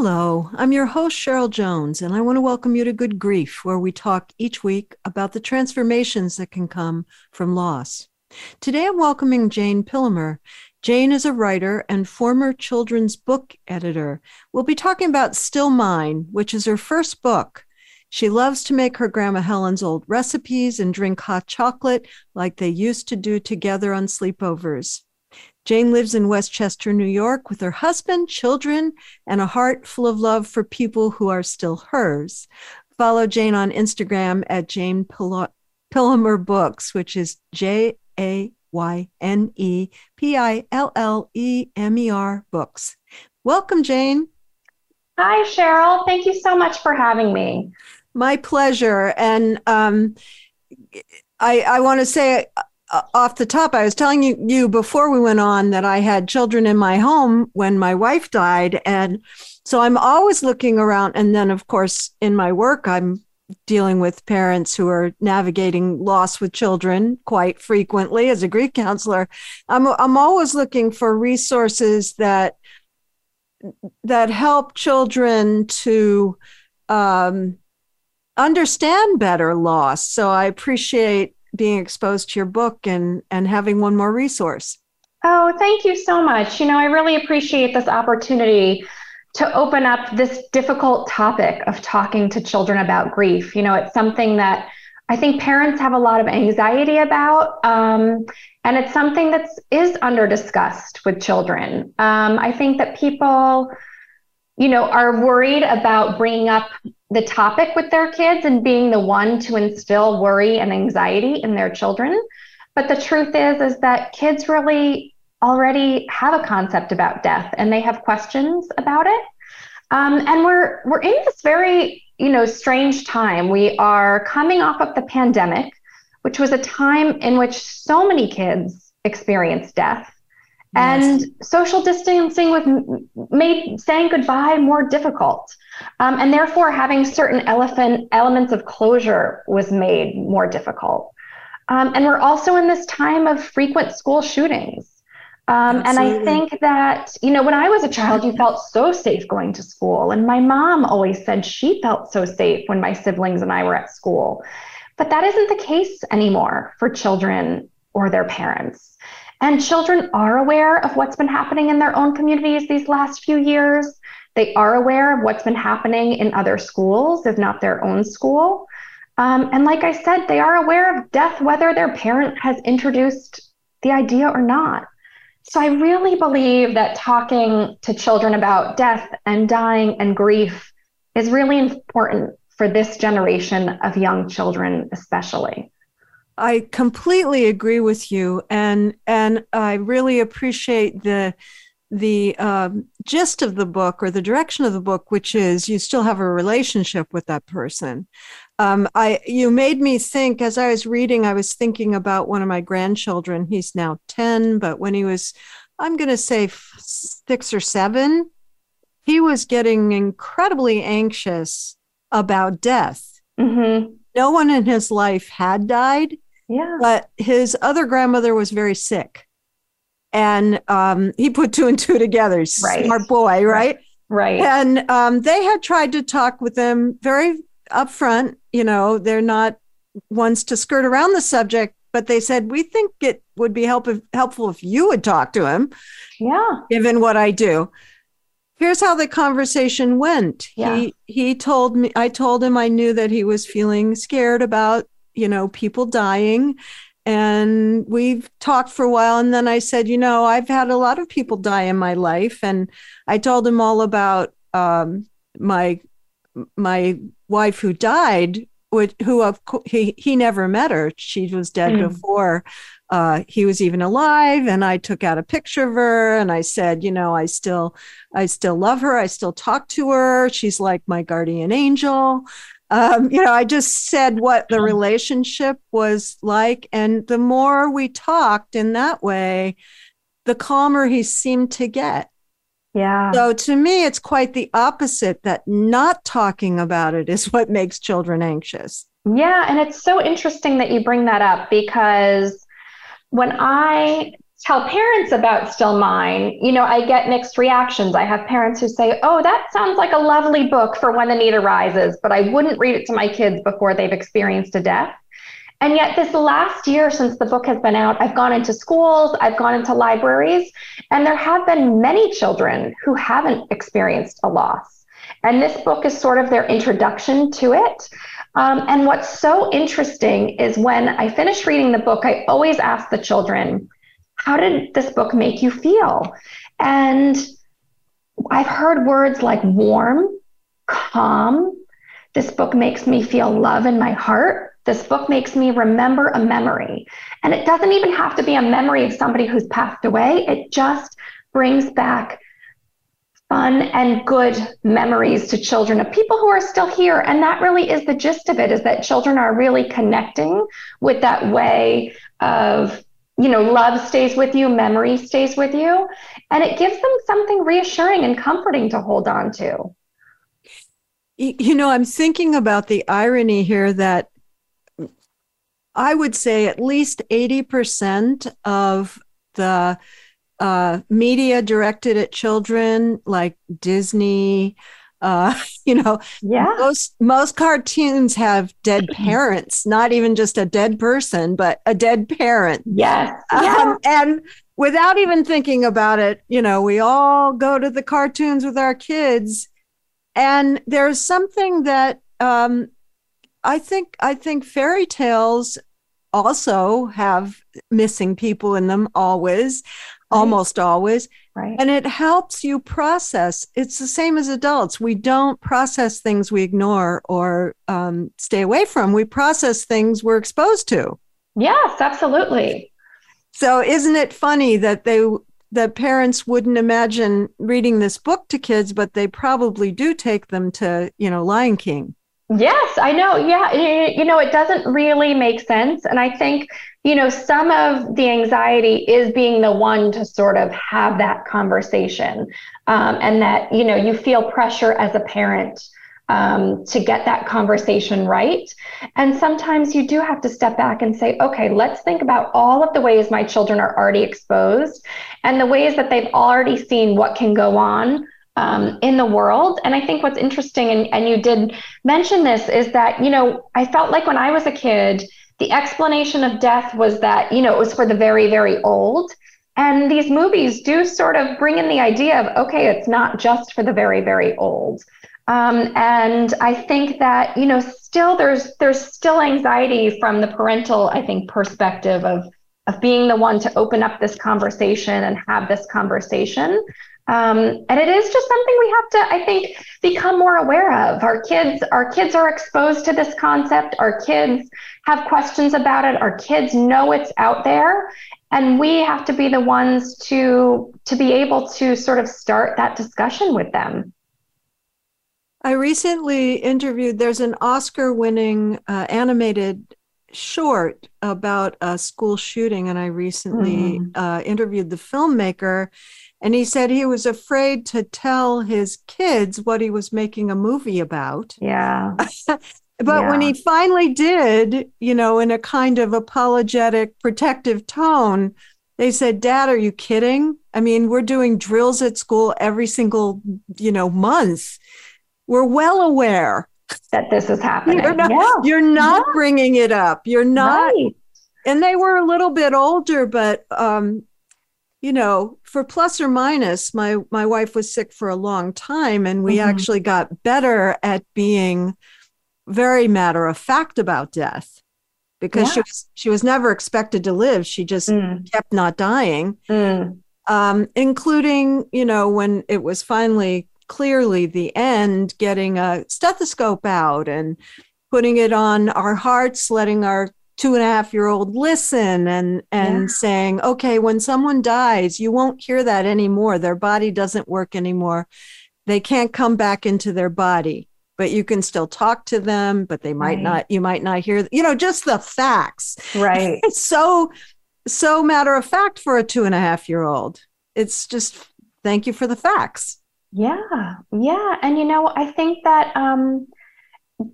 Hello, I'm your host, Cheryl Jones, and I want to welcome you to Good Grief, where we talk each week about the transformations that can come from loss. Today I'm welcoming Jayne Pillemer. Jayne is a writer and former children's book editor. We'll be talking about Still Mine, which is her first book. She loves to make her Grandma Helen's old recipes and drink hot chocolate like they used to do together on sleepovers. Jayne lives in Westchester, New York, with her husband, children, and a heart full of love for people who are still hers. Follow Jayne on Instagram at Jayne Pillemer Books, which is J A Y N E P I L L E M E R Books. Welcome, Jayne. Hi, Cheryl. Thank you so much for having me. My pleasure. And um, I, I want to say off the top, I was telling you, you before we went on that I had children in my home when my wife died. And so I'm always looking around. And then, of course, in my work, I'm dealing with parents who are navigating loss with children quite frequently as a grief counselor. I'm, I'm always looking for resources that that help children to um, understand better loss. So I appreciate being exposed to your book and and having one more resource. Oh, thank you so much. You know, I really appreciate this opportunity to open up this difficult topic of talking to children about grief. You know, it's something that I think parents have a lot of anxiety about, um, and it's something that is under discussed with children. Um, I think that people, you know, are worried about bringing up the topic with their kids and being the one to instill worry and anxiety in their children. But the truth is, is that kids really already have a concept about death and they have questions about it. Um, and we're we're in this very you know strange time. We are coming off of the pandemic, which was a time in which so many kids experienced death. Yes. And social distancing was made saying goodbye more difficult. Um, and therefore, having certain elephant elements of closure was made more difficult. Um, and we're also in this time of frequent school shootings. Um, and I think that, you know, when I was a child, you felt so safe going to school. And my mom always said she felt so safe when my siblings and I were at school. But that isn't the case anymore for children or their parents. And children are aware of what's been happening in their own communities these last few years. They are aware of what's been happening in other schools, if not their own school. Um, and like I said, they are aware of death, whether their parent has introduced the idea or not. So I really believe that talking to children about death and dying and grief is really important for this generation of young children, especially. I completely agree with you, and and I really appreciate the the um, gist of the book or the direction of the book, which is you still have a relationship with that person. Um, I you made me think as I was reading, I was thinking about one of my grandchildren. He's now ten, but when he was, I'm going to say six or seven, he was getting incredibly anxious about death. Mm-hmm. No one in his life had died. Yeah. But his other grandmother was very sick and um, he put two and two together. Right. Smart boy, right? Right. And um, they had tried to talk with him very upfront. You know, they're not ones to skirt around the subject, but they said we think it would be help helpful if you would talk to him. Yeah. Given what I do. Here's how the conversation went. Yeah. He he told me I told him I knew that he was feeling scared about, you know, people dying and we've talked for a while and then i said you know i've had a lot of people die in my life and i told him all about um, my my wife who died would, who of he he never met her. She was dead mm. before uh, he was even alive. And I took out a picture of her and I said, you know, I still I still love her. I still talk to her. She's like my guardian angel. Um, you know, I just said what the relationship was like, and the more we talked in that way, the calmer he seemed to get. Yeah. So to me, it's quite the opposite that not talking about it is what makes children anxious. Yeah. And it's so interesting that you bring that up because when I tell parents about Still Mine, you know, I get mixed reactions. I have parents who say, oh, that sounds like a lovely book for when the need arises, but I wouldn't read it to my kids before they've experienced a death. And yet, this last year since the book has been out, I've gone into schools, I've gone into libraries, and there have been many children who haven't experienced a loss. And this book is sort of their introduction to it. Um, and what's so interesting is when I finish reading the book, I always ask the children, How did this book make you feel? And I've heard words like warm, calm. This book makes me feel love in my heart. This book makes me remember a memory. And it doesn't even have to be a memory of somebody who's passed away, it just brings back fun and good memories to children of people who are still here and that really is the gist of it is that children are really connecting with that way of you know love stays with you memory stays with you and it gives them something reassuring and comforting to hold on to. You know i'm thinking about the irony here that I would say at least 80% of the uh, media directed at children, like Disney, uh, you know, yeah. most most cartoons have dead parents, not even just a dead person, but a dead parent. Yes. Um, and without even thinking about it, you know, we all go to the cartoons with our kids, and there's something that um, I think I think fairy tales also have missing people in them always, right. almost always. Right. And it helps you process. It's the same as adults. We don't process things we ignore or um, stay away from. We process things we're exposed to. Yes, absolutely. So isn't it funny that they that parents wouldn't imagine reading this book to kids, but they probably do take them to, you know, Lion King. Yes, I know. Yeah. You know, it doesn't really make sense. And I think, you know, some of the anxiety is being the one to sort of have that conversation um, and that, you know, you feel pressure as a parent um, to get that conversation right. And sometimes you do have to step back and say, okay, let's think about all of the ways my children are already exposed and the ways that they've already seen what can go on um, in the world. And I think what's interesting, and, and you did mention this, is that, you know, I felt like when I was a kid, the explanation of death was that, you know, it was for the very, very old. And these movies do sort of bring in the idea of, okay, it's not just for the very, very old. Um, and I think that, you know, still there's there's still anxiety from the parental, I think, perspective of of being the one to open up this conversation and have this conversation. Um, and it is just something we have to, I think, become more aware of. Our kids, our kids are exposed to this concept. Our kids have questions about it. Our kids know it's out there, and we have to be the ones to to be able to sort of start that discussion with them. I recently interviewed. There's an Oscar-winning uh, animated short about a school shooting, and I recently mm. uh, interviewed the filmmaker and he said he was afraid to tell his kids what he was making a movie about. Yeah. but yeah. when he finally did, you know, in a kind of apologetic, protective tone, they said, Dad, are you kidding? I mean, we're doing drills at school every single, you know, month. We're well aware that this is happening. You're not, yeah. you're not yeah. bringing it up. You're not. Right. And they were a little bit older, but um, you know, for plus or minus, my my wife was sick for a long time, and we mm-hmm. actually got better at being very matter of fact about death because yeah. she was she was never expected to live. She just mm. kept not dying, mm. um, including you know when it was finally clearly the end, getting a stethoscope out and putting it on our hearts, letting our two and a half year old listen and and yeah. saying okay when someone dies you won't hear that anymore. Their body doesn't work anymore. They can't come back into their body but you can still talk to them but they might right. not you might not hear you know just the facts. Right. It's so so matter of fact for a two and a half year old. It's just thank you for the facts yeah yeah and you know i think that um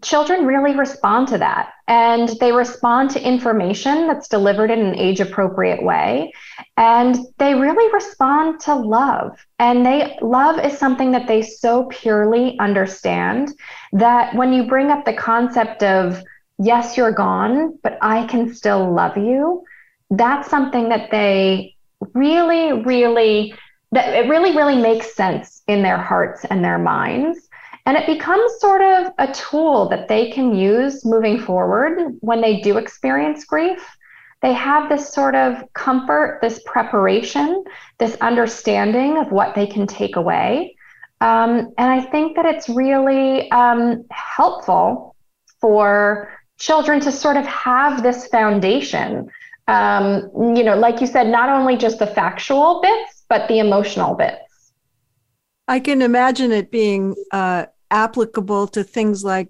children really respond to that and they respond to information that's delivered in an age appropriate way and they really respond to love and they love is something that they so purely understand that when you bring up the concept of yes you're gone but i can still love you that's something that they really really that it really really makes sense in their hearts and their minds and it becomes sort of a tool that they can use moving forward when they do experience grief. They have this sort of comfort, this preparation, this understanding of what they can take away. Um, and I think that it's really um, helpful for children to sort of have this foundation. Um, you know, like you said, not only just the factual bits, but the emotional bits. I can imagine it being uh, applicable to things like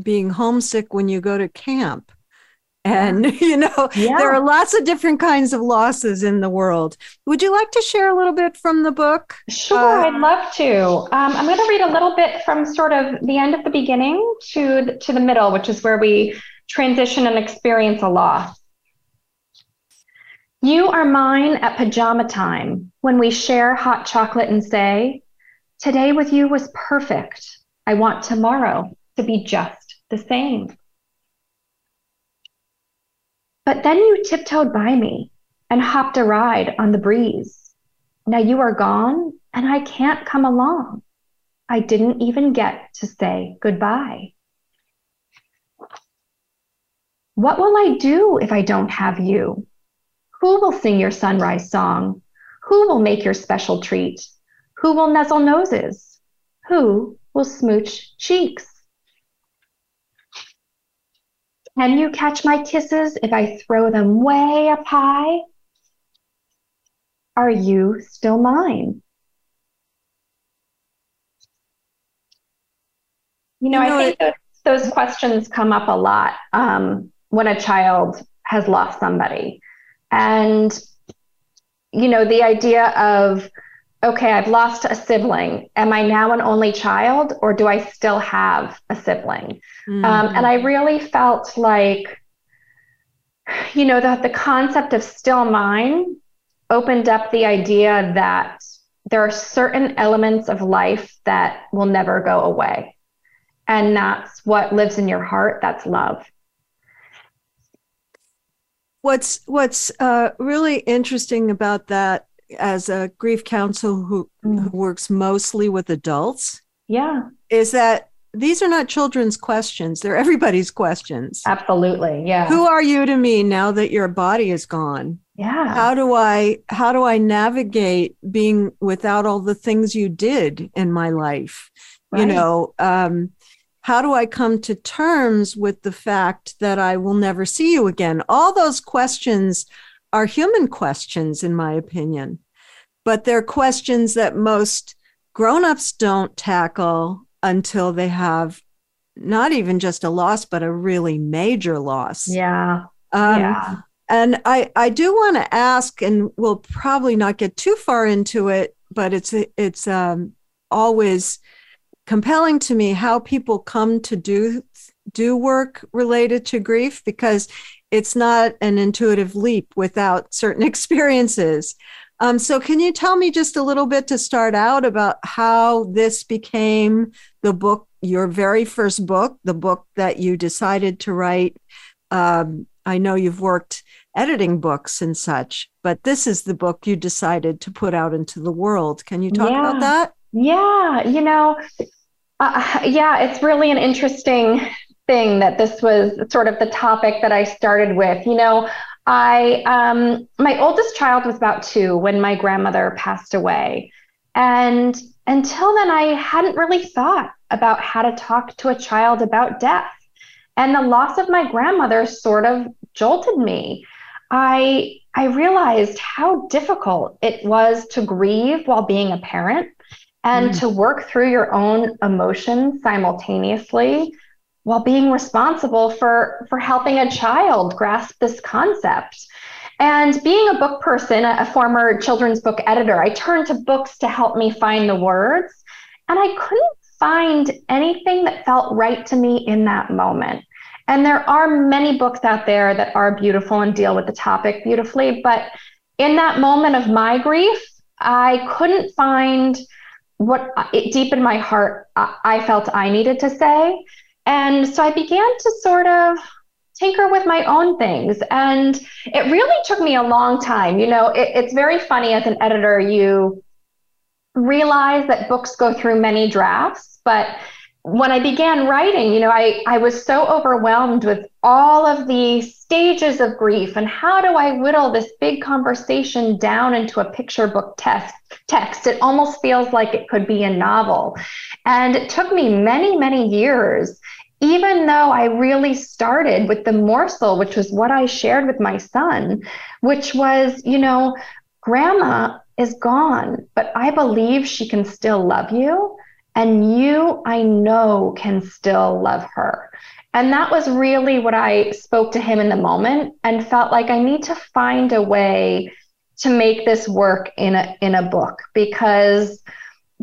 being homesick when you go to camp. And, you know, yeah. there are lots of different kinds of losses in the world. Would you like to share a little bit from the book? Sure, uh, I'd love to. Um, I'm going to read a little bit from sort of the end of the beginning to the, to the middle, which is where we transition and experience a loss. You are mine at pajama time when we share hot chocolate and say, Today with you was perfect. I want tomorrow to be just the same. But then you tiptoed by me and hopped a ride on the breeze. Now you are gone and I can't come along. I didn't even get to say goodbye. What will I do if I don't have you? Who will sing your sunrise song? Who will make your special treat? Who will nuzzle noses? Who will smooch cheeks. Can you catch my kisses if I throw them way up high? Are you still mine? You know, you know I think it, those, those, questions come up a lot um, when a child has lost somebody. And, you know, the idea of okay, I've lost a sibling. Am I now an only child or do I still have a sibling? Mm-hmm. Um, and I really felt like, you know, that the concept of still mine opened up the idea that there are certain elements of life that will never go away. And that's what lives in your heart. That's love. What's what's uh, really interesting about that as a grief counsel who, mm. who works mostly with adults yeah. is that these are not children's questions. They're everybody's questions. Absolutely. Yeah. Who are you to me now that your body is gone? Yeah. How do i how do i navigate being without all the things you did in my life? Right. you know um how do i come to terms with the fact that i will never see you again all those questions are human questions, in my opinion, but they're questions that most grown-ups don't tackle until they have not even just a loss, but a really major loss. Yeah. Um, yeah. And I, I do want to ask, and we'll probably not get too far into it, but it's it's um, always compelling to me how people come to do do work related to grief because it's not an intuitive leap without certain experiences. Um, so, can you tell me just a little bit to start out about how this became the book, your very first book, the book that you decided to write? Um, I know you've worked editing books and such, but this is the book you decided to put out into the world. Can you talk yeah. about that? Yeah, you know, uh, yeah, it's really an interesting thing that this was sort of the topic that I started with. You know, I um, my oldest child was about two when my grandmother passed away, and until then, I hadn't really thought about how to talk to a child about death. And the loss of my grandmother sort of jolted me. I I realized how difficult it was to grieve while being a parent and mm. to work through your own emotions simultaneously while being responsible for for helping a child grasp this concept. And being a book person, a former children's book editor, I turned to books to help me find the words. And I couldn't find anything that felt right to me in that moment. And there are many books out there that are beautiful and deal with the topic beautifully. But in that moment of my grief, I couldn't find what it, deep in my heart I felt I needed to say. And so I began to sort of tinker with my own things. And it really took me a long time. You know, it, it's very funny as an editor, you realize that books go through many drafts, but when I began writing, you know, I, I was so overwhelmed with all of the stages of grief and how do I whittle this big conversation down into a picture book text text. It almost feels like it could be a novel. And it took me many, many years even though I really started with the morsel, which was what I shared with my son, which was, you know, grandma is gone, but I believe she can still love you. And you, I know, can still love her. And that was really what I spoke to him in the moment and felt like I need to find a way to make this work in a in a book because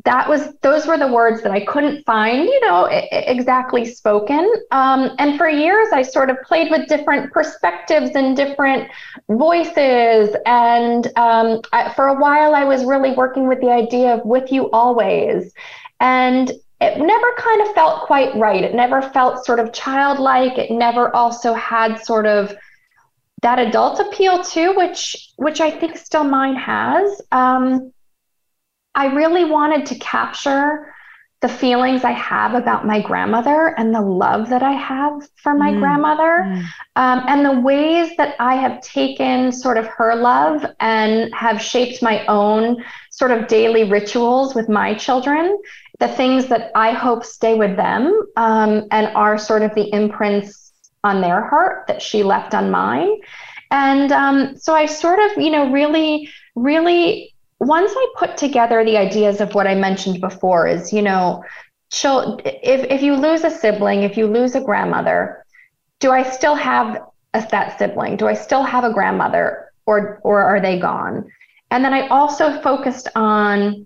that was those were the words that I couldn't find, you know, exactly spoken. Um, and for years, I sort of played with different perspectives and different voices. And um, I, for a while, I was really working with the idea of "with you always," and it never kind of felt quite right. It never felt sort of childlike. It never also had sort of that adult appeal too, which which I think still mine has. Um, I really wanted to capture the feelings I have about my grandmother and the love that I have for my mm. grandmother, mm. Um, and the ways that I have taken sort of her love and have shaped my own sort of daily rituals with my children, the things that I hope stay with them um, and are sort of the imprints on their heart that she left on mine. And um, so I sort of, you know, really, really once I put together the ideas of what I mentioned before, is you know, if if you lose a sibling, if you lose a grandmother, do I still have a, that sibling? Do I still have a grandmother, or or are they gone? And then I also focused on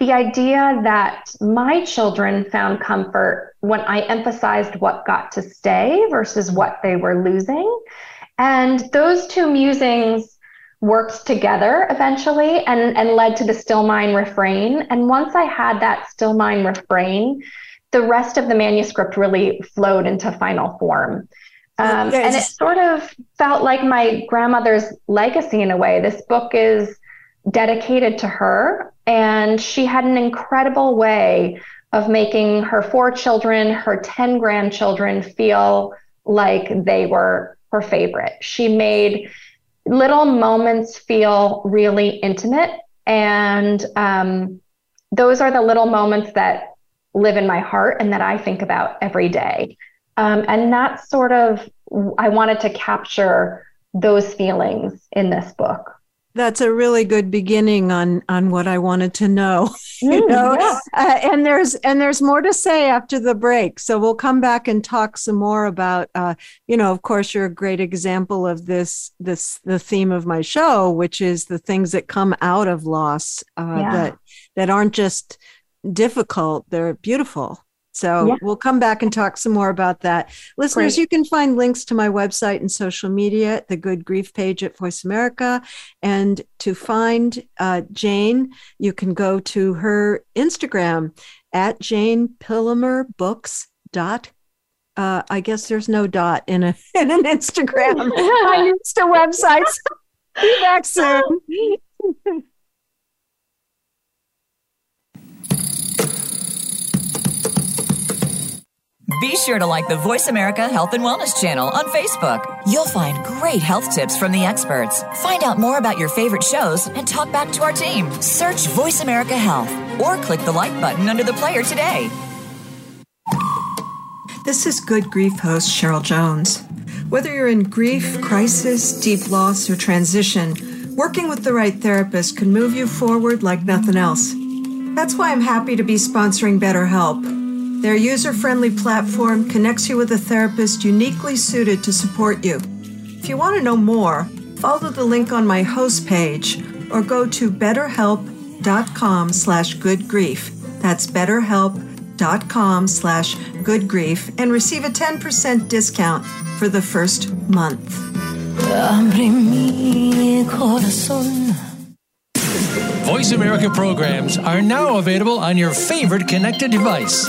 the idea that my children found comfort when I emphasized what got to stay versus what they were losing. And those two musings worked together eventually and, and led to the still mine refrain. And once I had that still mine refrain, the rest of the manuscript really flowed into final form. Um, and it sort of felt like my grandmother's legacy in a way. This book is dedicated to her, and she had an incredible way of making her four children, her 10 grandchildren feel like they were her favorite. She made little moments feel really intimate. And um, those are the little moments that live in my heart and that I think about every day. Um, and that's sort of, I wanted to capture those feelings in this book that's a really good beginning on on what I wanted to know. you mm, know, yeah. uh, and there's and there's more to say after the break. So we'll come back and talk some more about. Uh, you know, of course, you're a great example of this. This the theme of my show, which is the things that come out of loss uh, yeah. that that aren't just difficult; they're beautiful. So yeah. we'll come back and talk some more about that. Listeners, Great. you can find links to my website and social media, the Good Grief page at Voice America. And to find uh, Jayne, you can go to her Instagram at Jayne Books dot uh, I guess there's no dot in a in an Instagram. I used to websites. Be back soon. Be sure to like the Voice America Health and Wellness channel on Facebook. You'll find great health tips from the experts. Find out more about your favorite shows and talk back to our team. Search Voice America Health or click the like button under the player today. This is Good Grief host Cheryl Jones. Whether you're in grief, crisis, deep loss, or transition, working with the right therapist can move you forward like nothing else. That's why I'm happy to be sponsoring BetterHelp. Their user friendly platform connects you with a therapist uniquely suited to support you. If you want to know more, follow the link on my host page or go to betterhelp.com slash good grief. That's betterhelp.com slash good grief and receive a 10% discount for the first month. Voice America programs are now available on your favorite connected device,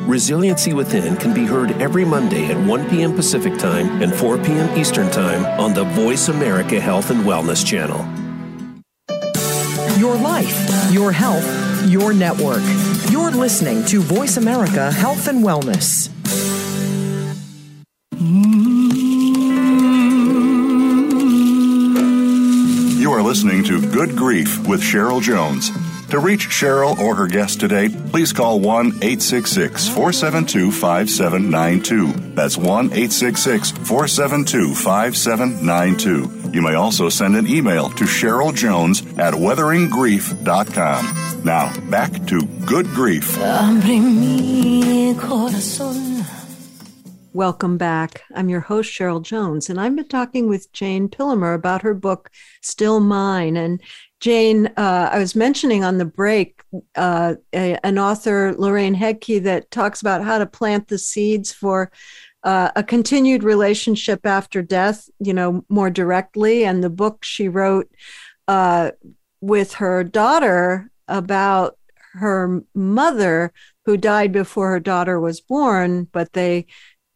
Resiliency Within can be heard every Monday at 1 p.m. Pacific Time and 4 p.m. Eastern Time on the Voice America Health and Wellness Channel. Your life, your health, your network. You're listening to Voice America Health and Wellness. You are listening to Good Grief with Cheryl Jones. To reach Cheryl or her guest today, please call 1 866 472 5792. That's 1 866 472 5792. You may also send an email to Cheryl Jones at weatheringgrief.com. Now, back to Good Grief. Welcome back. I'm your host, Cheryl Jones, and I've been talking with Jayne Pillemer about her book, Still Mine. And Jayne, uh, I was mentioning on the break uh, a, an author, Lorraine Hedtke, that talks about how to plant the seeds for uh, a continued relationship after death, you know, more directly. And the book she wrote uh, with her daughter about her mother who died before her daughter was born, but they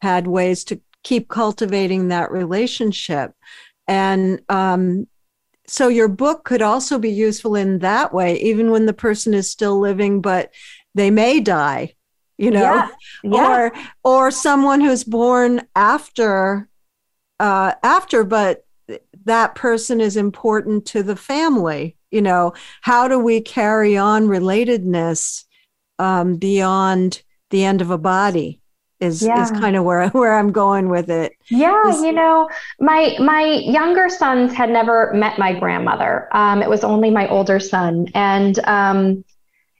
had ways to keep cultivating that relationship. And um, so your book could also be useful in that way, even when the person is still living, but they may die, you know, yeah. Yeah. or or someone who's born after uh, after, but that person is important to the family. You know, how do we carry on relatedness um, beyond the end of a body? Is Yeah. is kind of where where I'm going with it. Yeah, Is- you know, my my younger sons had never met my grandmother. Um, it was only my older son, and um,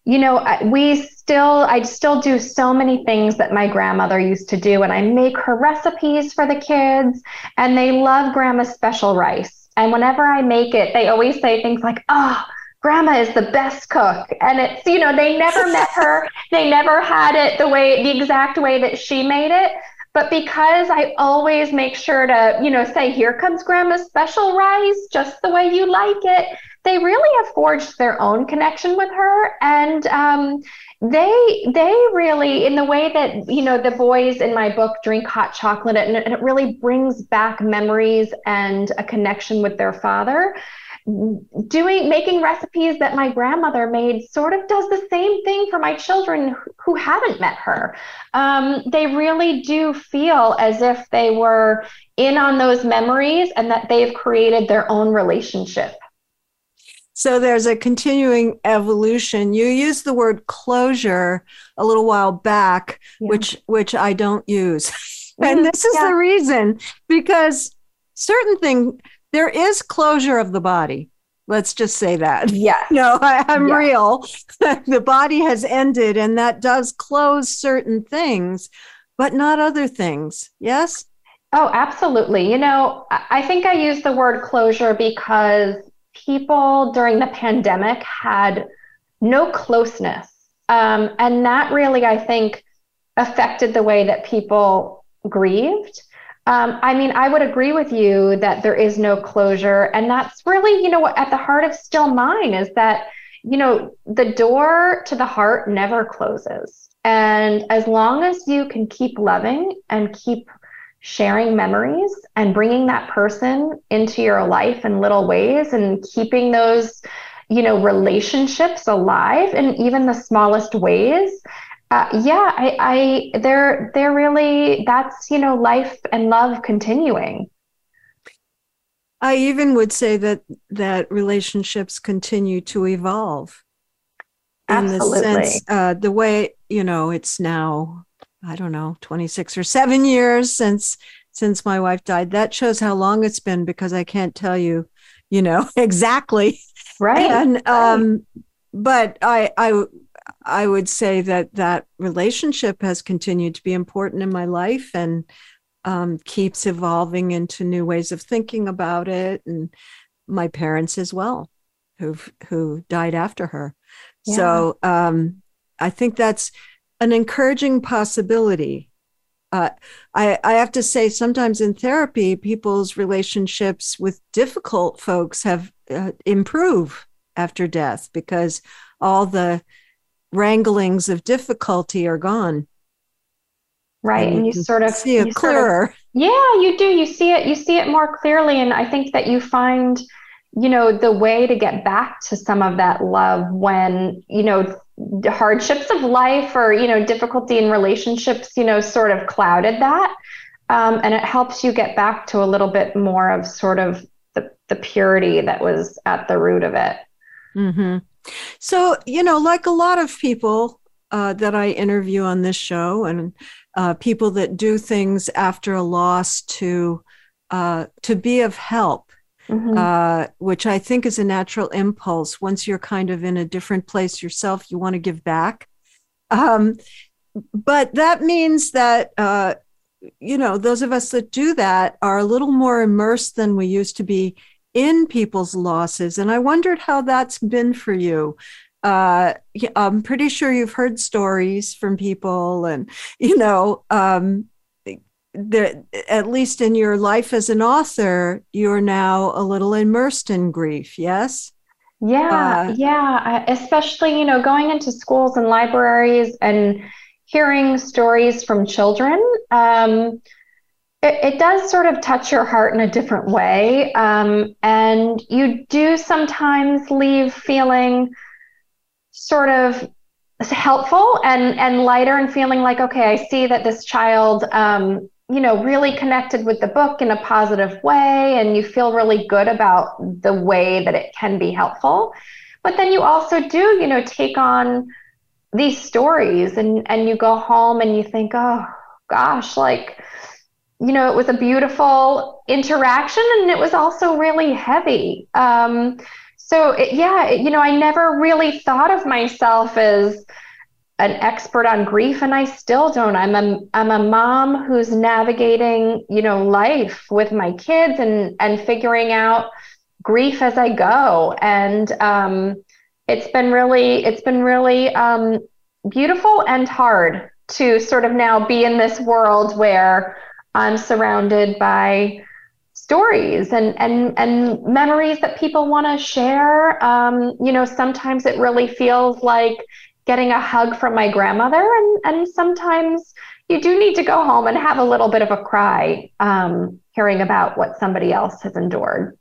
you know, we still I still do so many things that my grandmother used to do, and I make her recipes for the kids, and they love grandma's special rice. And whenever I make it, they always say things like, "Oh." Grandma is the best cook. And it's, you know, they never met her. They never had it the way, the exact way that she made it. But because I always make sure to, you know, say, here comes grandma's special rice, just the way you like it, they really have forged their own connection with her. And um, they they really in the way that you know the boys in my book drink hot chocolate and it, and it really brings back memories and a connection with their father doing making recipes that my grandmother made sort of does the same thing for my children who haven't met her um, they really do feel as if they were in on those memories and that they've created their own relationship So there's a continuing evolution. You used the word closure a little while back, Yeah. which which I don't use. And this is yeah. the reason because certain thing there is closure of the body. Let's just say that. Yeah. No, I, I'm Yeah. real. the body has ended, and that does close certain things, but not other things. Yes. Oh, absolutely. You know, I I think I use the word closure because people during the pandemic had no closeness Um, and that really, I think, affected the way that people grieved. Um, I mean, I would agree with you that there is no closure. And that's really, you know, at the heart of Still Mine is that, you know, the door to the heart never closes. And as long as you can keep loving and keep sharing memories and bringing that person into your life in little ways and keeping those, you know, relationships alive in even the smallest ways, uh, yeah, I, I, they're, they're really, that's, you know, life and love continuing. I even would say that that relationships continue to evolve. Absolutely. In the sense, uh, the way you know, it's now I don't know, twenty six or seven years since since my wife died. That shows how long it's been because I can't tell you, you know, exactly. Right. And um, but I I I would say that that relationship has continued to be important in my life and um, keeps evolving into new ways of thinking about it, and my parents as well, who who died after her. Yeah. So um, I think that's an encouraging possibility. Uh, I, I have to say, sometimes in therapy, people's relationships with difficult folks have uh, improve after death because all the wranglings of difficulty are gone. Right and, and you, sort of see it clearer sort of, yeah you do you see it you see it more clearly and i think that you find you know the way to get back to some of that love when you know the hardships of life or you know difficulty in relationships you know sort of clouded that. Um, and it helps you get back to a little bit more of sort of the, the purity that was at the root of it. Mm-hmm. So, you know, like a lot of people uh, that I interview on this show and uh, people that do things after a loss to uh, to be of help, mm-hmm. Uh, which I think is a natural impulse. Once you're kind of in a different place yourself, you want to give back. Um, but that means that uh, you know those of us that do that are a little more immersed than we used to be in people's losses. And I wondered how that's been for you. Uh, I'm pretty sure you've heard stories from people, and you know, um, the, at least in your life as an author, you're now a little immersed in grief. Yes. Yeah, uh, yeah. Especially, you know, going into schools and libraries and hearing stories from children. Um, it, it, does sort of touch your heart in a different way. Um, and you do sometimes leave feeling sort of helpful and, and lighter and feeling like, okay, I see that this child, um, you know, really connected with the book in a positive way. And you feel really good about the way that it can be helpful. But then you also do, you know, take on these stories and, and you go home and you think, oh gosh, like, you know, it was a beautiful interaction and it was also really heavy. Um, so, it, yeah, it, you know, I never really thought of myself as an expert on grief and I still don't. I'm a I'm a mom who's navigating, you know, life with my kids and and figuring out grief as I go. And um, it's been really it's been really um, beautiful and hard to sort of now be in this world where I'm surrounded by stories and and and memories that people want to share. Um, you know, sometimes it really feels like getting a hug from my grandmother, and and sometimes you do need to go home and have a little bit of a cry, um, hearing about what somebody else has endured.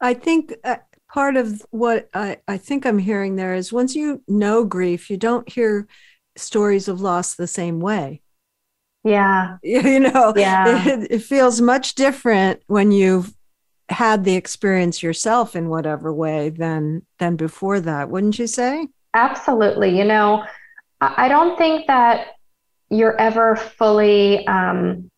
I think. Uh, part of what I, I think I'm hearing there is once you know grief, you don't hear stories of loss the same way. Yeah. You know, yeah. It, it feels much different when you've had the experience yourself in whatever way than than before that, wouldn't you say? Absolutely. You know, I don't think that you're ever fully um,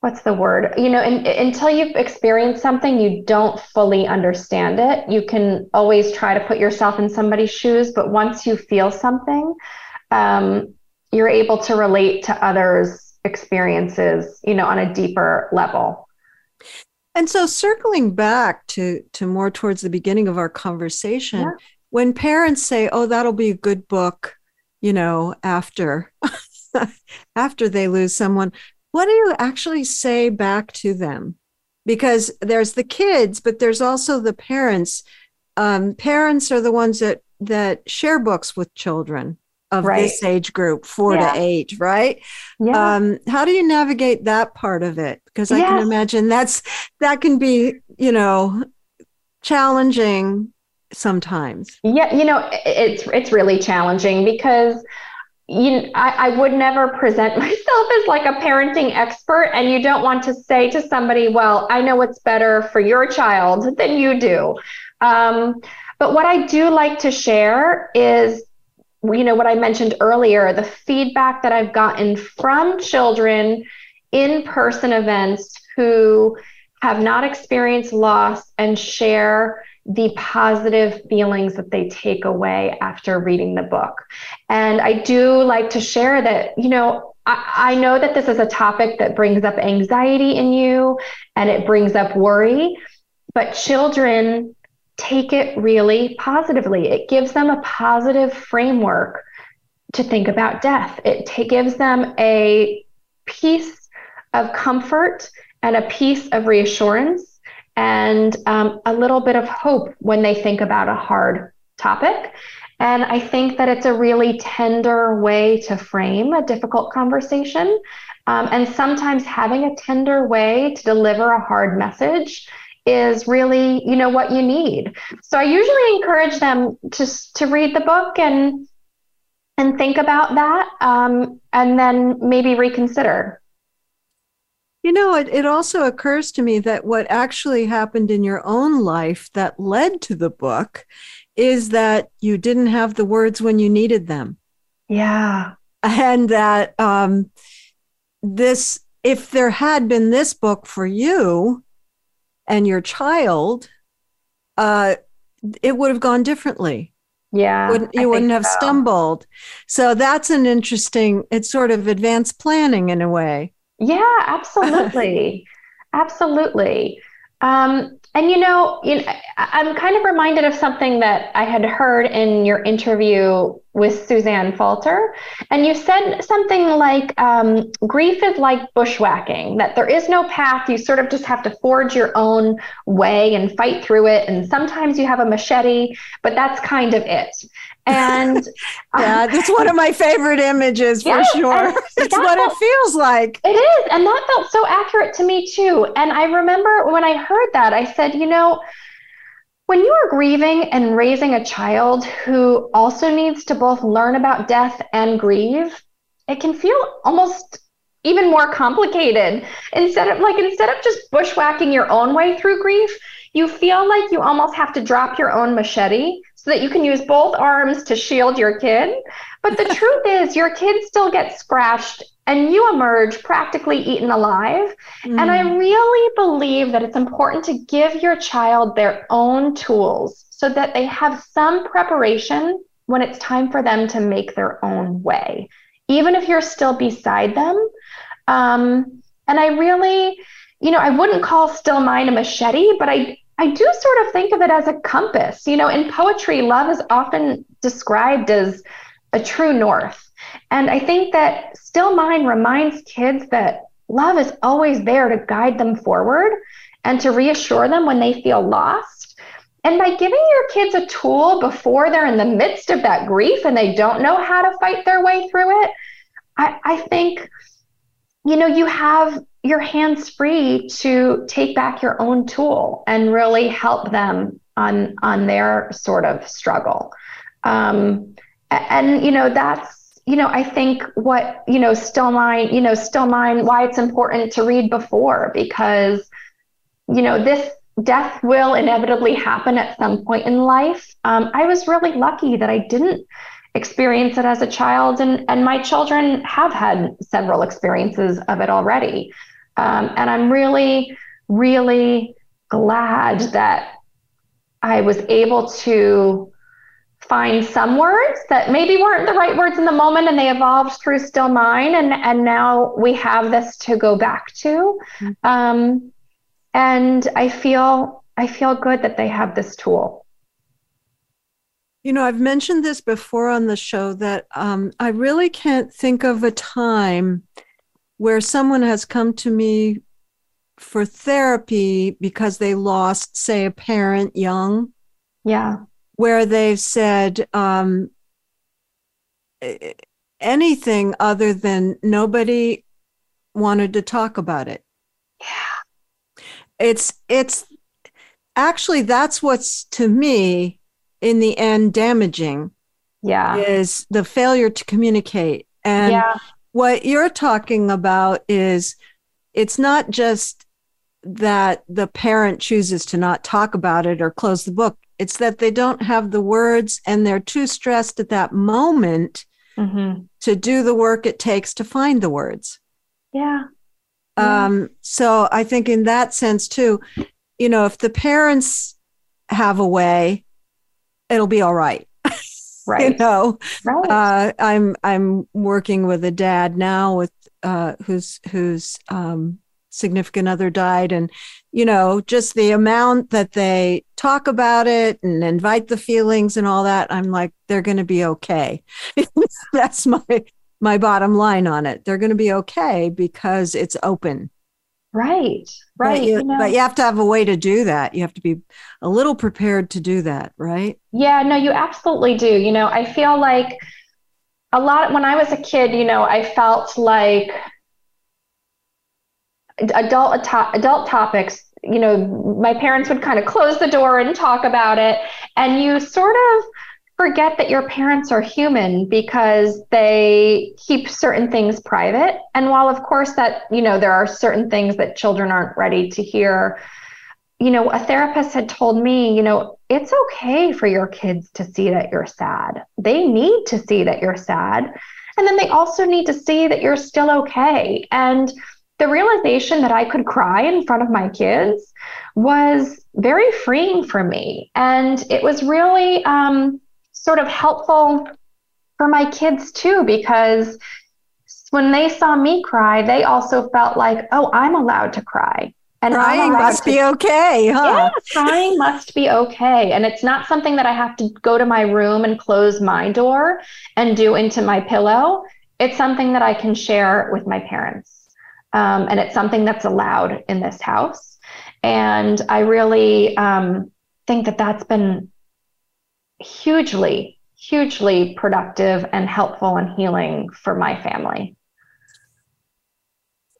what's the word you know in, until you've experienced something you don't fully understand it you can always try to put yourself in somebody's shoes but once you feel something um, you're able to relate to others' experiences, you know, on a deeper level. And so circling back to to more towards the beginning of our conversation, yeah. when parents say, "Oh, that'll be a good book," you know, after after they lose someone, what do you actually say back to them? Because there's the kids, but there's also the parents. Um, parents are the ones that that share books with children of right. this age group, four yeah. to eight, right? Yeah. Um, how do you navigate that part of it? Because I can imagine that's that can be, you know, challenging sometimes. Yeah, you know, it's it's really challenging because you I, I would never present myself as like a parenting expert and you don't want to say to somebody well i know what's better for your child than you do um, but what i do like to share is you know what i mentioned earlier the feedback that i've gotten from children in person events who have not experienced loss and share the positive feelings that they take away after reading the book. And I do like to share that, you know, I, I, know that this is a topic that brings up anxiety in you and it brings up worry, but children take it really positively. It gives them a positive framework to think about death. It t- gives them a piece of comfort and a piece of reassurance and um, a little bit of hope when they think about a hard topic. And I think that it's a really tender way to frame a difficult conversation. Um, and sometimes having a tender way to deliver a hard message is really, you know, what you need. So I usually encourage them to, to read the book and and think about that um, and then maybe reconsider you know, it, it also occurs to me that what actually happened in your own life that led to the book is that you didn't have the words when you needed them. Yeah. And that um, this, if there had been this book for you and your child, uh, it would have gone differently. Yeah. Wouldn't, you wouldn't have so. stumbled. So that's an interesting, it's sort of advanced planning in a way. Yeah, absolutely. absolutely. Um, and you know, you know, I'm kind of reminded of something that I had heard in your interview with Suzanne Falter. And you said something like um, grief is like bushwhacking, that there is no path. You sort of just have to forge your own way and fight through it. And sometimes you have a machete, but that's kind of it. And yeah, um, that's one of my favorite images for sure. It's what felt, it feels like. It is. And that felt so accurate to me too. And I remember when I heard that, I said, you know, when you are grieving and raising a child who also needs to both learn about death and grieve, it can feel almost even more complicated. Instead of like instead of just bushwhacking your own way through grief, you feel like you almost have to drop your own machete so that you can use both arms to shield your kid. But the truth is, your kid still gets scratched and you emerge practically eaten alive. Mm. And I mm. really believe that it's important to give your child their own tools so that they have some preparation when it's time for them to make their own way, even if you're still beside them. Um, and I really, you know, I wouldn't call Still Mine a machete, but I, I do sort of think of it as a compass. You know, in poetry, love is often described as a true north. And I think that Still Mine reminds kids that love is always there to guide them forward and to reassure them when they feel lost. And by giving your kids a tool before they're in the midst of that grief and they don't know how to fight their way through it, I, I think, you know, you have your hands free to take back your own tool and really help them on on their sort of struggle. Um, and you know that's you know I think what you know still mine you know still mine why it's important to read before because you know this death will inevitably happen at some point in life. Um, I was really lucky that I didn't experience it as a child, and and my children have had several experiences of it already. Um, and I'm really, really glad that I was able to find some words that maybe weren't the right words in the moment and they evolved through still mine and and now we have this to go back to mm-hmm. um, and i feel i feel good that they have this tool You know, I've mentioned this before on the show that um, I really can't think of a time where someone has come to me for therapy because they lost, say, a parent young. Yeah. Where they've said um, anything other than nobody wanted to talk about it. Yeah. It's, it's actually, that's what's to me in the end damaging yeah is the failure to communicate and yeah. What you're talking about is it's not just that the parent chooses to not talk about it or close the book it's that they don't have the words and they're too stressed at that moment mm-hmm. to do the work it takes to find the words yeah. yeah. um so i think in that sense too you know if the parents have a way it'll be all right. Right. you know, right. Uh, I'm I'm working with a dad now with uh, whose whose um, significant other died, and you know, just the amount that they talk about it and invite the feelings and all that. I'm like, they're going to be okay. That's my my bottom line on it. They're going to be okay because it's open. Right, right. But you, you know, but you, have to have a way to do that. You have to be a little prepared to do that, right? Yeah, no, you absolutely do. You know, I feel like a lot when I was a kid, you know, I felt like adult adult topics you know my parents would kind of close the door and talk about it and you sort of forget that your parents are human because they keep certain things private. And while, of course, that, you know, there are certain things that children aren't ready to hear, you know, a therapist had told me, you know, it's okay for your kids to see that you're sad. They need to see that you're sad. And then they also need to see that you're still okay. And the realization that I could cry in front of my kids was very freeing for me. And it was really, um, sort of helpful for my kids too, because when they saw me cry, they also felt like, oh, I'm allowed to cry. And crying must to, be okay, huh? Yeah, crying must be okay. And it's not something that I have to go to my room and close my door and do into my pillow. It's something that I can share with my parents. Um, and it's something that's allowed in this house. And I really um, think that that's been hugely, hugely productive and helpful and healing for my family.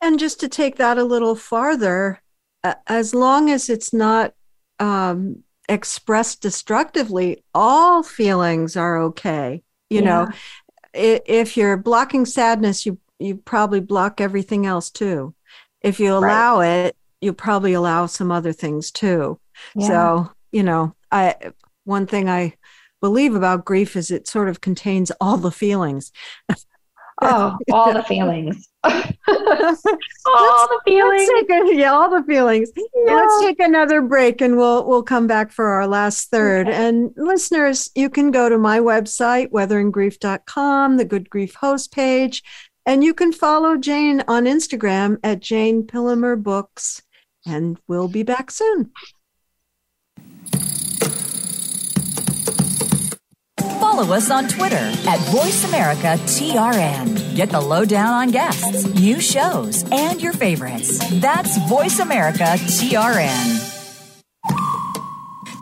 And just to take that a little farther, as long as it's not um, expressed destructively, all feelings are okay. You yeah. know, if you're blocking sadness, you you probably block everything else too. If you allow right. it, you probably allow some other things too. Yeah. So, you know, I one thing I believe about grief is it sort of contains all the feelings. oh, all the feelings. all the feelings. A, yeah, all the feelings. Yeah. Let's take another break and we'll we'll come back for our last third. Okay. And listeners, you can go to my website, weatheringgrief.com, the Good Grief host page, and you can follow Jayne on Instagram at Jayne Pillemer Books. And we'll be back soon. Follow us on Twitter at VoiceAmericaTRN. Get the lowdown on guests, new shows, and your favorites. That's VoiceAmericaTRN.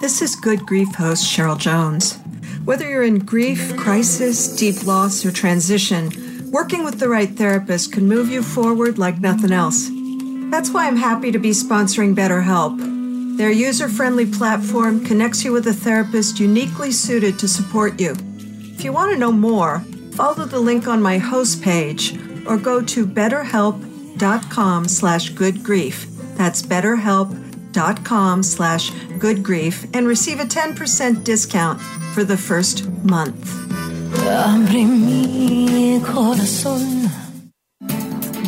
This is Good Grief host Cheryl Jones. Whether you're in grief, crisis, deep loss, or transition, working with the right therapist can move you forward like nothing else. That's why I'm happy to be sponsoring BetterHelp. Their user friendly platform connects you with a therapist uniquely suited to support you. If you want to know more, follow the link on my host page or go to betterhelp.com slash goodgrief. That's betterhelp.com slash goodgrief and receive a 10% discount for the first month.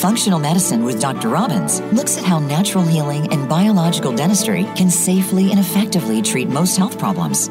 Functional Medicine with Dr. Robbins looks at how natural healing and biological dentistry can safely and effectively treat most health problems.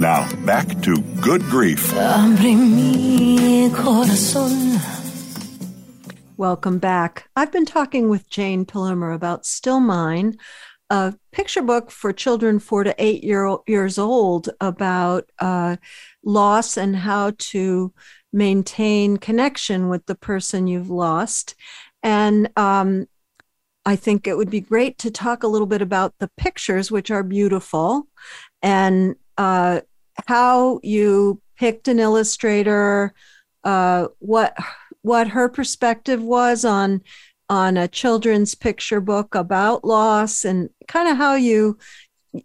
Now, back to Good Grief. Welcome back. I've been talking with Jayne Pillemer about Still Mine, a picture book for children four to eight year, years old about uh, loss and how to maintain connection with the person you've lost. And um, I think it would be great to talk a little bit about the pictures, which are beautiful, and uh, how you picked an illustrator, uh, what what her perspective was on on a children's picture book about loss, and kind of how you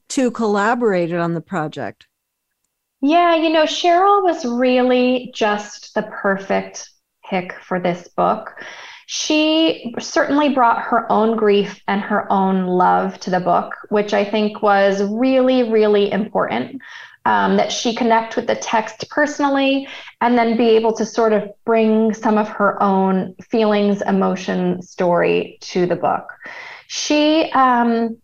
two collaborated on the project. Yeah, you know, Cheryl was really just the perfect pick for this book. She certainly brought her own grief and her own love to the book, which I think was really, really important um, that she connect with the text personally and then be able to sort of bring some of her own feelings, emotion, story to the book. She um,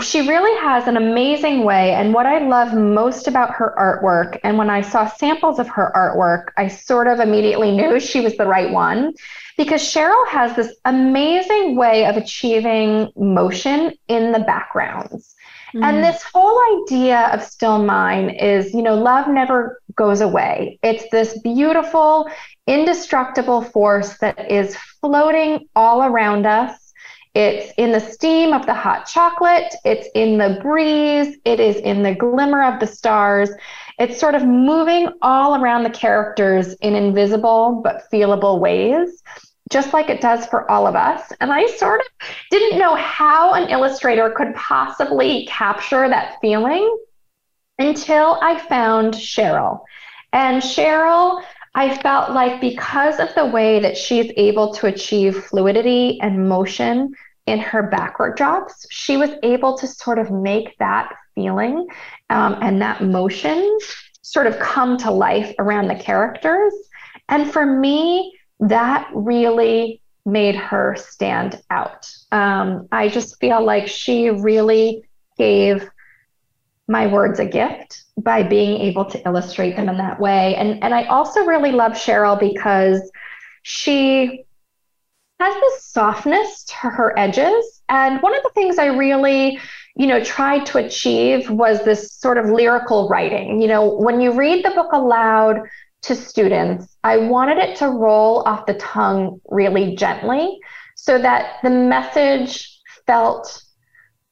she really has an amazing way. And what I love most about her artwork, and when I saw samples of her artwork, I sort of immediately knew she was the right one because Cheryl has this amazing way of achieving motion in the backgrounds. Mm. And this whole idea of Still Mine is, you know, love never goes away. It's this beautiful, indestructible force that is floating all around us. It's in the steam of the hot chocolate, it's in the breeze, it is in the glimmer of the stars. It's sort of moving all around the characters in invisible but feelable ways just like it does for all of us. And I sort of didn't know how an illustrator could possibly capture that feeling until I found Cheryl. And Cheryl, I felt like because of the way that she's able to achieve fluidity and motion in her backward drops, she was able to sort of make that feeling um, and that motion sort of come to life around the characters. And for me, that really made her stand out. Um, I just feel like she really gave my words a gift by being able to illustrate them in that way. And, and I also really love Cheryl because she has this softness to her edges. And one of the things I really, you know, tried to achieve was this sort of lyrical writing. You know, when you read the book aloud, to students, I wanted it to roll off the tongue really gently so that the message felt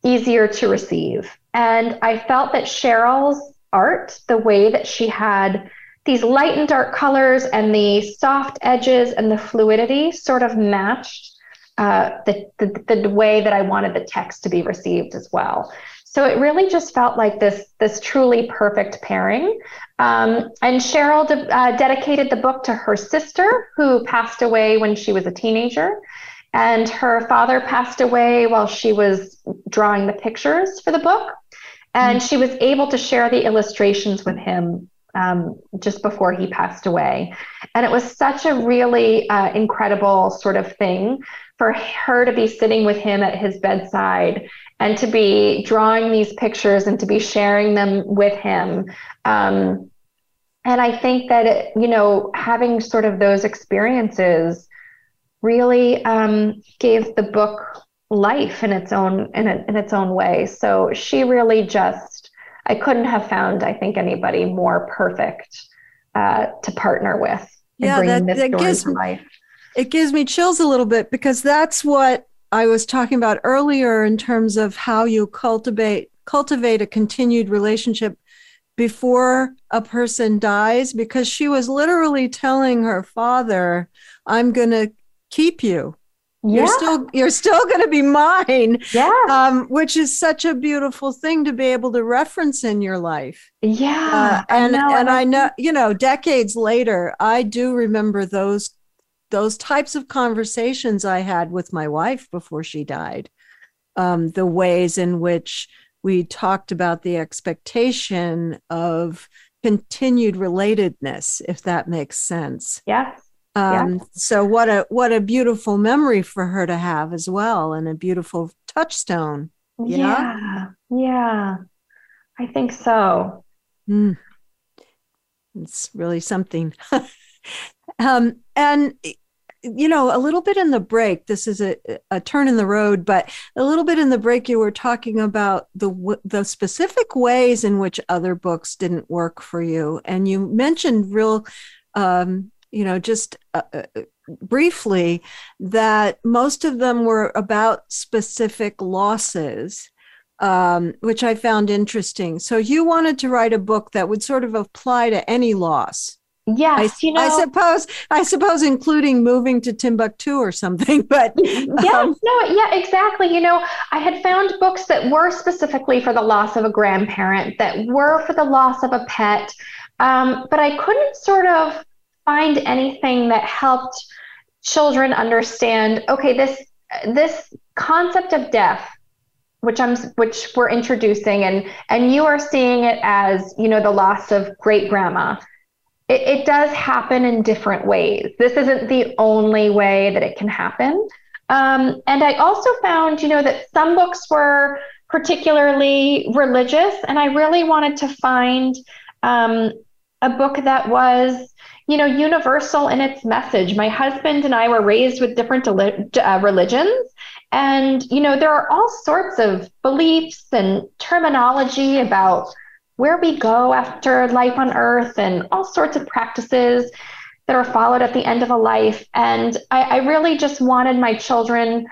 easier to receive. And I felt that Cheryl's art, the way that she had these light and dark colors and the soft edges and the fluidity sort of matched uh, the, the, the way that I wanted the text to be received as well. So it really just felt like this this truly perfect pairing. Um, and Cheryl de- uh, dedicated the book to her sister, who passed away when she was a teenager, and her father passed away while she was drawing the pictures for the book. And she was able to share the illustrations with him um, just before he passed away. And it was such a really uh, incredible sort of thing for her to be sitting with him at his bedside and to be drawing these pictures and to be sharing them with him. Um, and I think that, it, you know, having sort of those experiences really um, gave the book life in its own in, a, in its own way. So she really just I couldn't have found I think anybody more perfect uh, to partner with. Yeah, that, that gives me, it gives me chills a little bit because that's what I was talking about earlier in terms of how you cultivate cultivate a continued relationship before a person dies because she was literally telling her father i'm going to keep you. Yeah. you're still you're still going to be mine. Yeah. Um, which is such a beautiful thing to be able to reference in your life. Yeah uh, and I know, and I, I know you know decades later i do remember those those types of conversations I had with my wife before she died, um, the ways in which we talked about the expectation of continued relatedness, if that makes sense. Yeah. Um, yeah. So what a what a beautiful memory for her to have as well, and a beautiful touchstone. Yeah, yeah, yeah. I think so. Mm. It's really something. Um, and you know, a little bit in the break, this is a, a turn in the road, but a little bit in the break, you were talking about the the specific ways in which other books didn't work for you, and you mentioned real, um, you know, just uh, uh, briefly that most of them were about specific losses um, which I found interesting. So you wanted to write a book that would sort of apply to any loss. Yes, I, you know, I suppose I suppose including moving to Timbuktu or something, but yes, um, no, yeah, exactly. You know, I had found books that were specifically for the loss of a grandparent, that were for the loss of a pet, um, but I couldn't sort of find anything that helped children understand. Okay, this this concept of death which I'm which we're introducing and and you are seeing it as you know the loss of great grandma it, it does happen in different ways. This isn't the only way that it can happen. Um, and I also found, you know, that some books were particularly religious, and I really wanted to find um, a book that was, you know, universal in its message. My husband and I were raised with different uh, religions, and you know, there are all sorts of beliefs and terminology about where we go after life on earth and all sorts of practices that are followed at the end of a life. And I, I really just wanted my children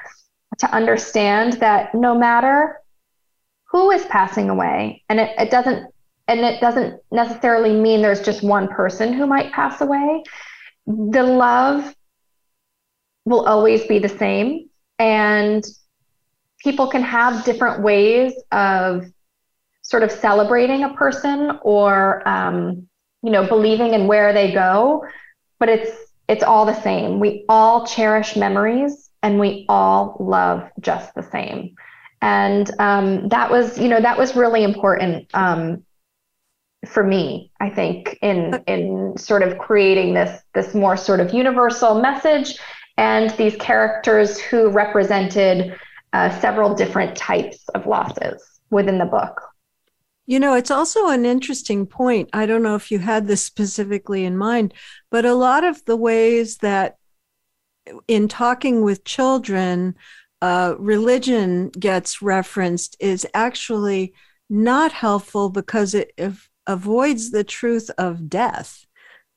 to understand that no matter who is passing away, and it, it doesn't and it doesn't necessarily mean there's just one person who might pass away. The love will always be the same. And people can have different ways of sort of celebrating a person or um, you know believing in where they go but it's it's all the same. We all cherish memories and we all love just the same. And um, that was you know that was really important um, for me i think in in sort of creating this this more sort of universal message and these characters who represented uh, several different types of losses within the book you know, it's also an interesting point. I don't know if you had this specifically in mind, but a lot of the ways that in talking with children, uh, religion gets referenced is actually not helpful because it avoids the truth of death.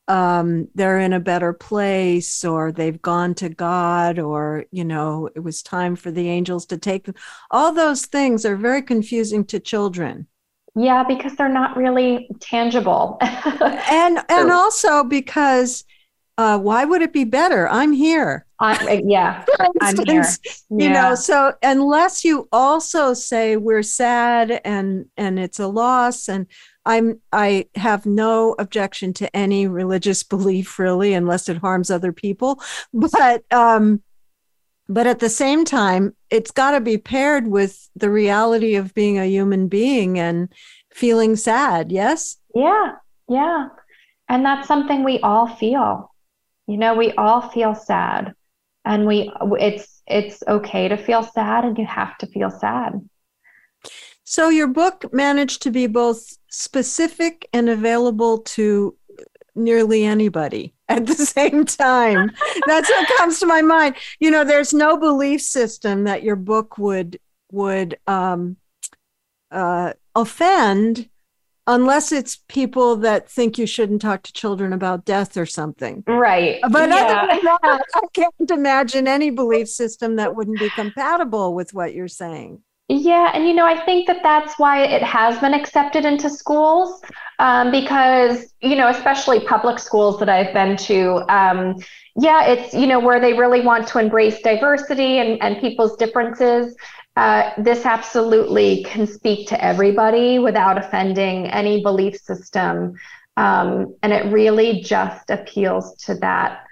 Um, they're in a better place, or they've gone to God, or, you know, it was time for the angels to take them. All those things are very confusing to children. Yeah, because they're not really tangible. and and also because uh, why would it be better? I'm here. Uh, yeah, I'm here. You know, so unless you also say we're sad and and it's a loss, and I'm I have no objection to any religious belief really, unless it harms other people. But um, but at the same time, it's got to be paired with the reality of being a human being and feeling sad. Yes. Yeah. Yeah. And that's something we all feel. You know, we all feel sad and we it's it's okay to feel sad and you have to feel sad. So your book managed to be both specific and available to nearly anybody at the same time. That's what comes to my mind. You know, there's no belief system that your book would would um, uh, offend unless it's people that think you shouldn't talk to children about death or something. Right. But yeah. other than that, I can't imagine any belief system that wouldn't be compatible with what you're saying. Yeah, and you know, I think that that's why it has been accepted into schools um, because, you know, especially public schools that I've been to, um, yeah, it's, you know, where they really want to embrace diversity and, and people's differences. Uh, this absolutely can speak to everybody without offending any belief system. Um, and it really just appeals to that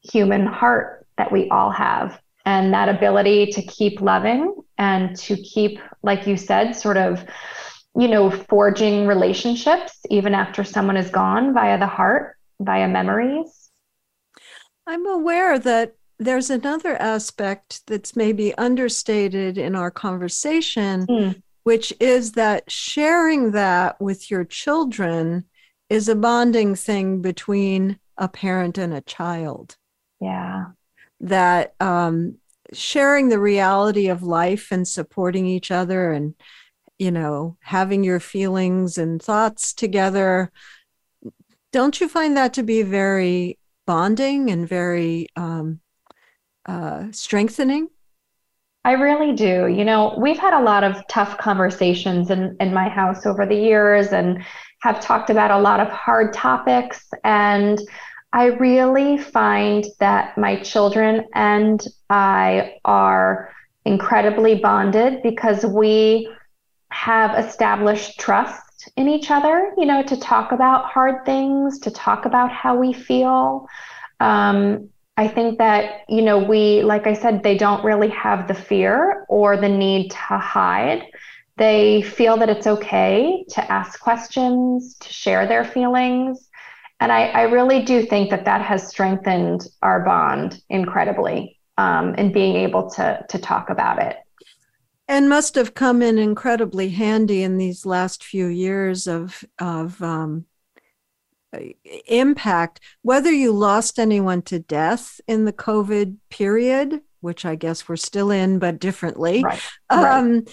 human heart that we all have and that ability to keep loving and to keep, like you said, sort of, you know, forging relationships even after someone is gone via the heart, via memories. I'm aware that there's another aspect that's maybe understated in our conversation, mm. which is that sharing that with your children is a bonding thing between a parent and a child. Yeah that um, sharing the reality of life and supporting each other and you know having your feelings and thoughts together don't you find that to be very bonding and very um, uh, strengthening I really do. You know, we've had a lot of tough conversations in, in my house over the years and have talked about a lot of hard topics. And I really find that my children and I are incredibly bonded because we have established trust in each other, you know, to talk about hard things, to talk about how we feel. Um, I think that, you know, we, like I said, they don't really have the fear or the need to hide. They feel that it's okay to ask questions, to share their feelings. And I, I really do think that that has strengthened our bond incredibly um, in being able to, to talk about it. And must have come in incredibly handy in these last few years of, of um, impact, whether you lost anyone to death in the COVID period, which I guess we're still in, but differently. Right. Um,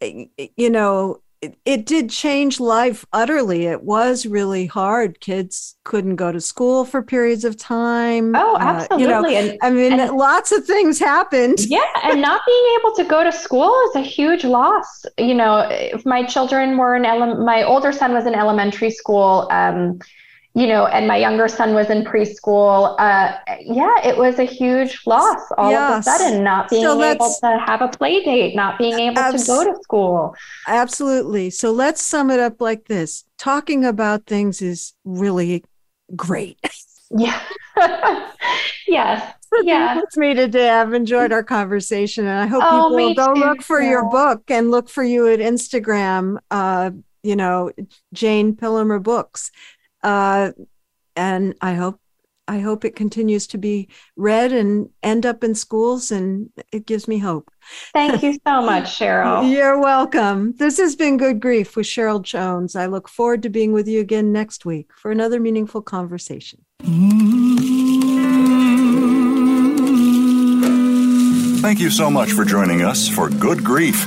right. You know, it, it did change life utterly. It was really hard. Kids couldn't go to school for periods of time. Oh, absolutely. Uh, you know, and, I mean, and, lots of things happened. Yeah. And not being able to go to school is a huge loss. You know, if my children were in, ele- my older son was in elementary school. Um, you know, and my younger son was in preschool. Uh, yeah, it was a huge loss all yes. of a sudden, not being so able to have a play date, not being able abs- to go to school. Absolutely. So let's sum it up like this talking about things is really great. Yeah. yes. Yeah. With me today. I've enjoyed our conversation and I hope oh, people will go too, look for your book and look for you at Instagram. Uh, you know, Jayne Pillemer Books. Uh, and I hope I hope it continues to be read and end up in schools, and it gives me hope. Thank you so much, Cheryl. You're welcome. This has been Good Grief with Cheryl Jones. I look forward to being with you again next week for another meaningful conversation. Thank you so much for joining us for Good Grief.